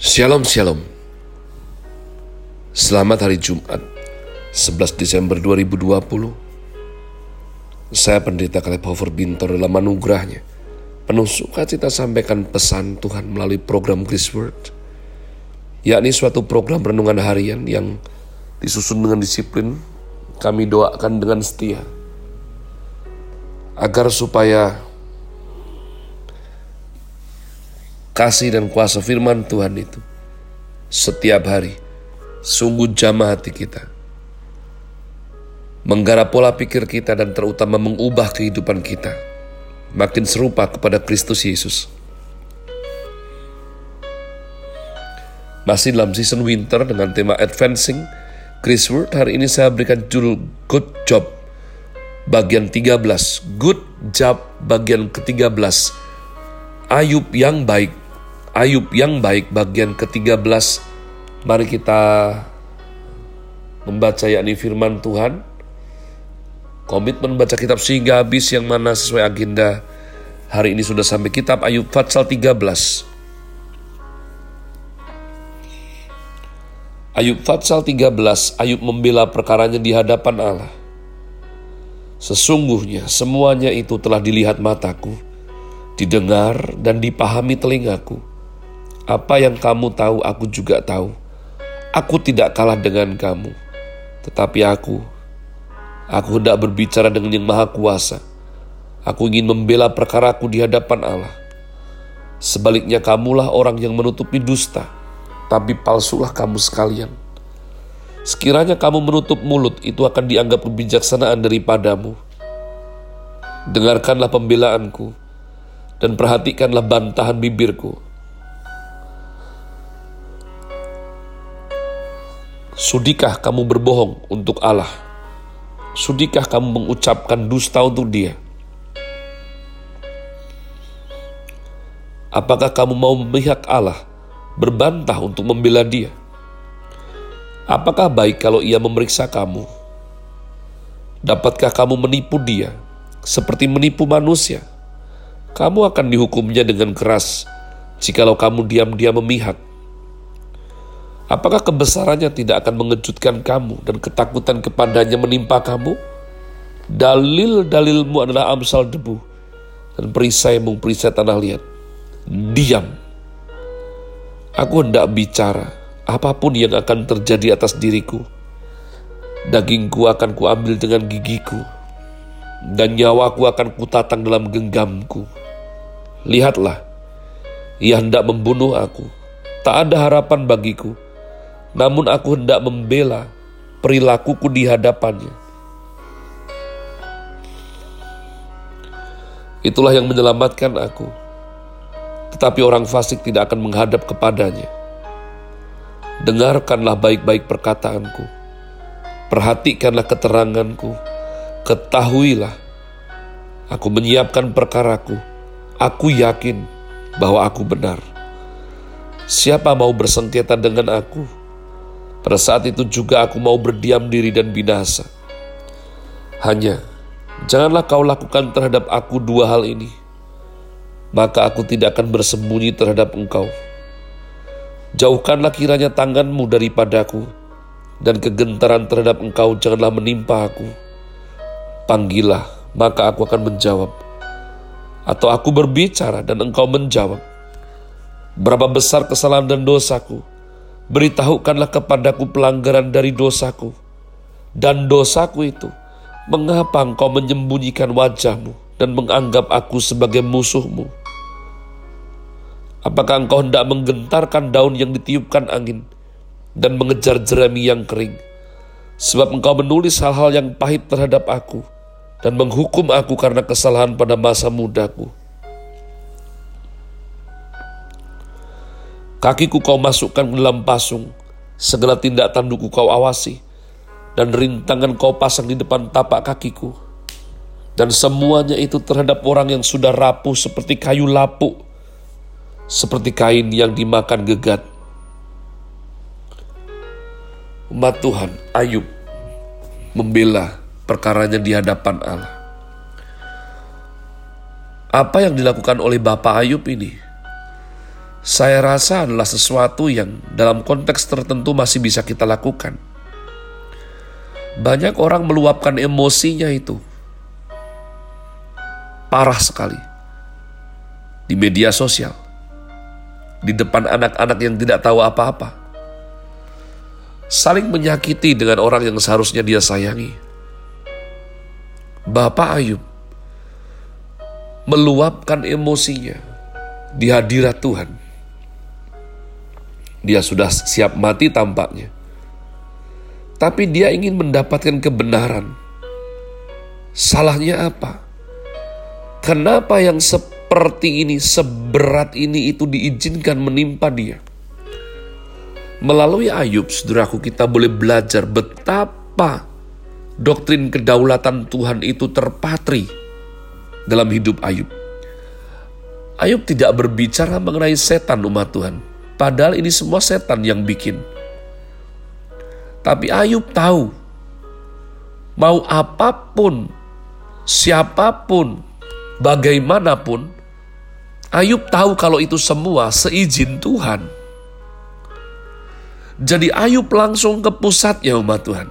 Shalom Shalom. Selamat hari Jumat 11 Desember 2020 Saya pendeta Caleb Hofer Bintor dalam anugerahnya. Penuh sukacita sampaikan pesan Tuhan melalui program Grace Word yakni suatu program renungan harian yang disusun dengan disiplin. Kami doakan dengan setia agar supaya kasih dan kuasa firman Tuhan itu setiap hari sungguh jamah hati kita. Menggarap pola pikir kita dan terutama mengubah kehidupan kita makin serupa kepada Kristus Yesus. Masih dalam season winter dengan tema Advancing Chris Word, hari ini saya berikan judul Good Job bagian 13. Good Job bagian ke-13. Ayub yang baik Ayub yang baik bagian ke-13. Mari kita membaca yakni firman Tuhan. Komitmen baca kitab sehingga habis yang mana sesuai agenda. Hari ini sudah sampai kitab Ayub Fatsal 13. Ayub Fatsal 13, Ayub membela perkaranya di hadapan Allah. Sesungguhnya semuanya itu telah dilihat mataku, didengar dan dipahami telingaku apa yang kamu tahu, aku juga tahu. Aku tidak kalah dengan kamu, tetapi aku, aku hendak berbicara dengan yang Maha Kuasa. Aku ingin membela perkaraku di hadapan Allah. Sebaliknya, kamulah orang yang menutupi dusta, tapi palsulah kamu sekalian. Sekiranya kamu menutup mulut, itu akan dianggap kebijaksanaan daripadamu. Dengarkanlah pembelaanku, dan perhatikanlah bantahan bibirku Sudikah kamu berbohong untuk Allah? Sudikah kamu mengucapkan dusta untuk Dia? Apakah kamu mau memihak Allah, berbantah untuk membela Dia? Apakah baik kalau Ia memeriksa kamu? Dapatkah kamu menipu Dia seperti menipu manusia? Kamu akan dihukumnya dengan keras jikalau kamu diam-diam memihak Apakah kebesarannya tidak akan mengejutkan kamu dan ketakutan kepadanya menimpa kamu? Dalil-dalilmu adalah amsal debu dan perisaimu perisai tanah liat. Diam. Aku hendak bicara apa pun yang akan terjadi atas diriku. Dagingku akan kuambil dengan gigiku dan nyawaku akan kutatang dalam genggamku. Lihatlah, ia hendak membunuh aku. Tak ada harapan bagiku namun aku hendak membela perilakuku di hadapannya. Itulah yang menyelamatkan aku. Tetapi orang fasik tidak akan menghadap kepadanya. Dengarkanlah baik-baik perkataanku. Perhatikanlah keteranganku. Ketahuilah, aku menyiapkan perkaraku. Aku yakin bahwa aku benar. Siapa mau bersengketa dengan aku? Pada saat itu juga aku mau berdiam diri dan binasa. Hanya, janganlah kau lakukan terhadap aku dua hal ini, maka aku tidak akan bersembunyi terhadap engkau. Jauhkanlah kiranya tanganmu daripadaku, dan kegentaran terhadap engkau janganlah menimpa aku. Panggillah, maka aku akan menjawab. Atau aku berbicara dan engkau menjawab. Berapa besar kesalahan dan dosaku, Beritahukanlah kepadaku pelanggaran dari dosaku. Dan dosaku itu, mengapa engkau menyembunyikan wajahmu dan menganggap aku sebagai musuhmu? Apakah engkau hendak menggentarkan daun yang ditiupkan angin dan mengejar jerami yang kering? Sebab engkau menulis hal-hal yang pahit terhadap aku dan menghukum aku karena kesalahan pada masa mudaku. Kakiku kau masukkan ke dalam pasung, segala tindak tandukku kau awasi, dan rintangan kau pasang di depan tapak kakiku. Dan semuanya itu terhadap orang yang sudah rapuh seperti kayu lapuk, seperti kain yang dimakan gegat. Umat Tuhan, Ayub membela perkaranya di hadapan Allah. Apa yang dilakukan oleh Bapak Ayub ini? Saya rasa adalah sesuatu yang dalam konteks tertentu masih bisa kita lakukan. Banyak orang meluapkan emosinya itu. Parah sekali. Di media sosial. Di depan anak-anak yang tidak tahu apa-apa. Saling menyakiti dengan orang yang seharusnya dia sayangi. Bapak Ayub meluapkan emosinya di hadirat Tuhan dia sudah siap mati tampaknya. Tapi dia ingin mendapatkan kebenaran. Salahnya apa? Kenapa yang seperti ini, seberat ini itu diizinkan menimpa dia? Melalui Ayub, saudaraku kita boleh belajar betapa doktrin kedaulatan Tuhan itu terpatri dalam hidup Ayub. Ayub tidak berbicara mengenai setan umat Tuhan. Padahal ini semua setan yang bikin. Tapi Ayub tahu, mau apa pun, siapa pun, bagaimanapun, Ayub tahu kalau itu semua seizin Tuhan. Jadi Ayub langsung ke pusatnya umat Tuhan.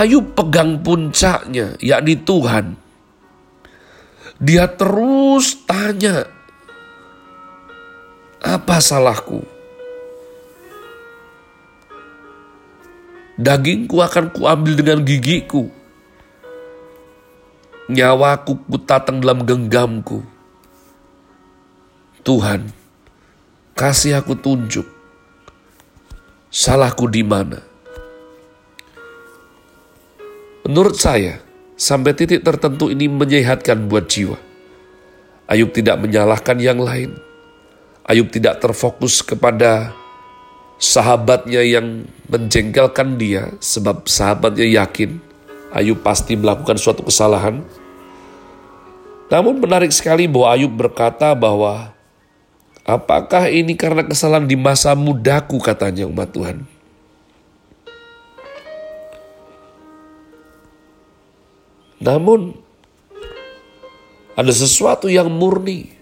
Ayub pegang puncaknya, yakni Tuhan. Dia terus tanya, apa salahku? Dagingku akan kuambil dengan gigiku. Nyawaku kutatang dalam genggamku. Tuhan, kasih aku tunjuk. Salahku di mana? Menurut saya, sampai titik tertentu ini menyehatkan buat jiwa. Ayub tidak menyalahkan yang lain Ayub tidak terfokus kepada sahabatnya yang menjengkelkan dia sebab sahabatnya yakin Ayub pasti melakukan suatu kesalahan. Namun menarik sekali bahwa Ayub berkata bahwa apakah ini karena kesalahan di masa mudaku katanya umat Tuhan. Namun ada sesuatu yang murni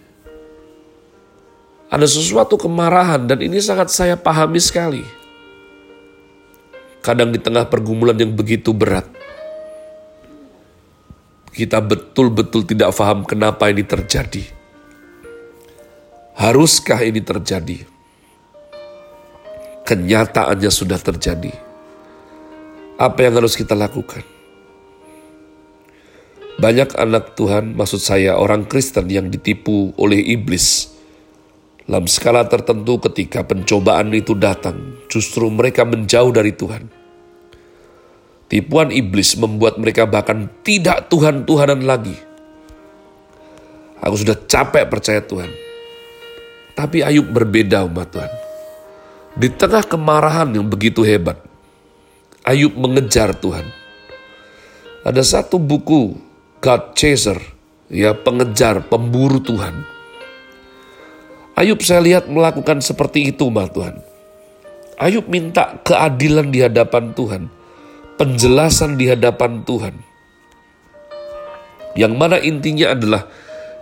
ada sesuatu kemarahan dan ini sangat saya pahami sekali. Kadang di tengah pergumulan yang begitu berat, kita betul-betul tidak paham kenapa ini terjadi. Haruskah ini terjadi? Kenyataannya sudah terjadi. Apa yang harus kita lakukan? Banyak anak Tuhan, maksud saya orang Kristen yang ditipu oleh iblis, dalam skala tertentu ketika pencobaan itu datang, justru mereka menjauh dari Tuhan. Tipuan iblis membuat mereka bahkan tidak Tuhan-Tuhanan lagi. Aku sudah capek percaya Tuhan. Tapi Ayub berbeda umat Tuhan. Di tengah kemarahan yang begitu hebat, Ayub mengejar Tuhan. Ada satu buku, God Chaser, ya pengejar, pemburu Tuhan Ayub saya lihat melakukan seperti itu, mah Tuhan. Ayub minta keadilan di hadapan Tuhan, penjelasan di hadapan Tuhan. Yang mana intinya adalah,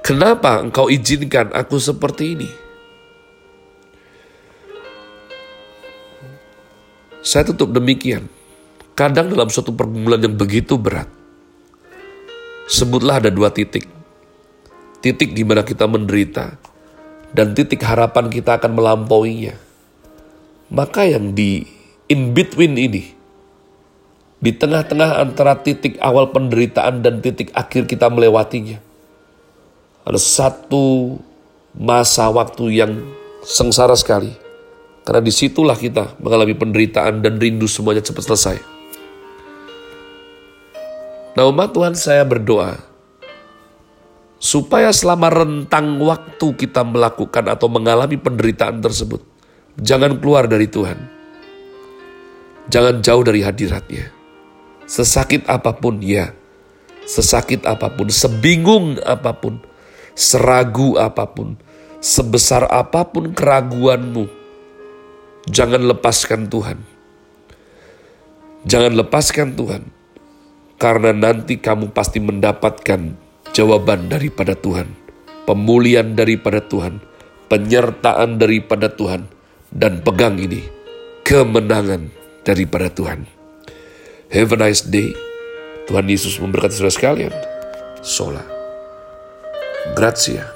kenapa engkau izinkan aku seperti ini? Saya tutup demikian. Kadang dalam suatu pergumulan yang begitu berat, sebutlah ada dua titik. Titik di mana kita menderita, dan titik harapan kita akan melampauinya. Maka yang di in between ini, di tengah-tengah antara titik awal penderitaan dan titik akhir kita melewatinya, ada satu masa waktu yang sengsara sekali. Karena di situlah kita mengalami penderitaan dan rindu semuanya cepat selesai. Nah umat Tuhan saya berdoa, supaya selama rentang waktu kita melakukan atau mengalami penderitaan tersebut, jangan keluar dari Tuhan. Jangan jauh dari hadiratnya. Sesakit apa pun, ya. Sesakit apa pun, sebingung apa pun, seragu apa pun, sebesar apa pun keraguanmu, jangan lepaskan Tuhan. Jangan lepaskan Tuhan, karena nanti kamu pasti mendapatkan jawaban daripada Tuhan, pemulihan daripada Tuhan, penyertaan daripada Tuhan, dan pegang ini, kemenangan daripada Tuhan. Have a nice day. Tuhan Yesus memberkati saudara sekalian. Sola. Grazie.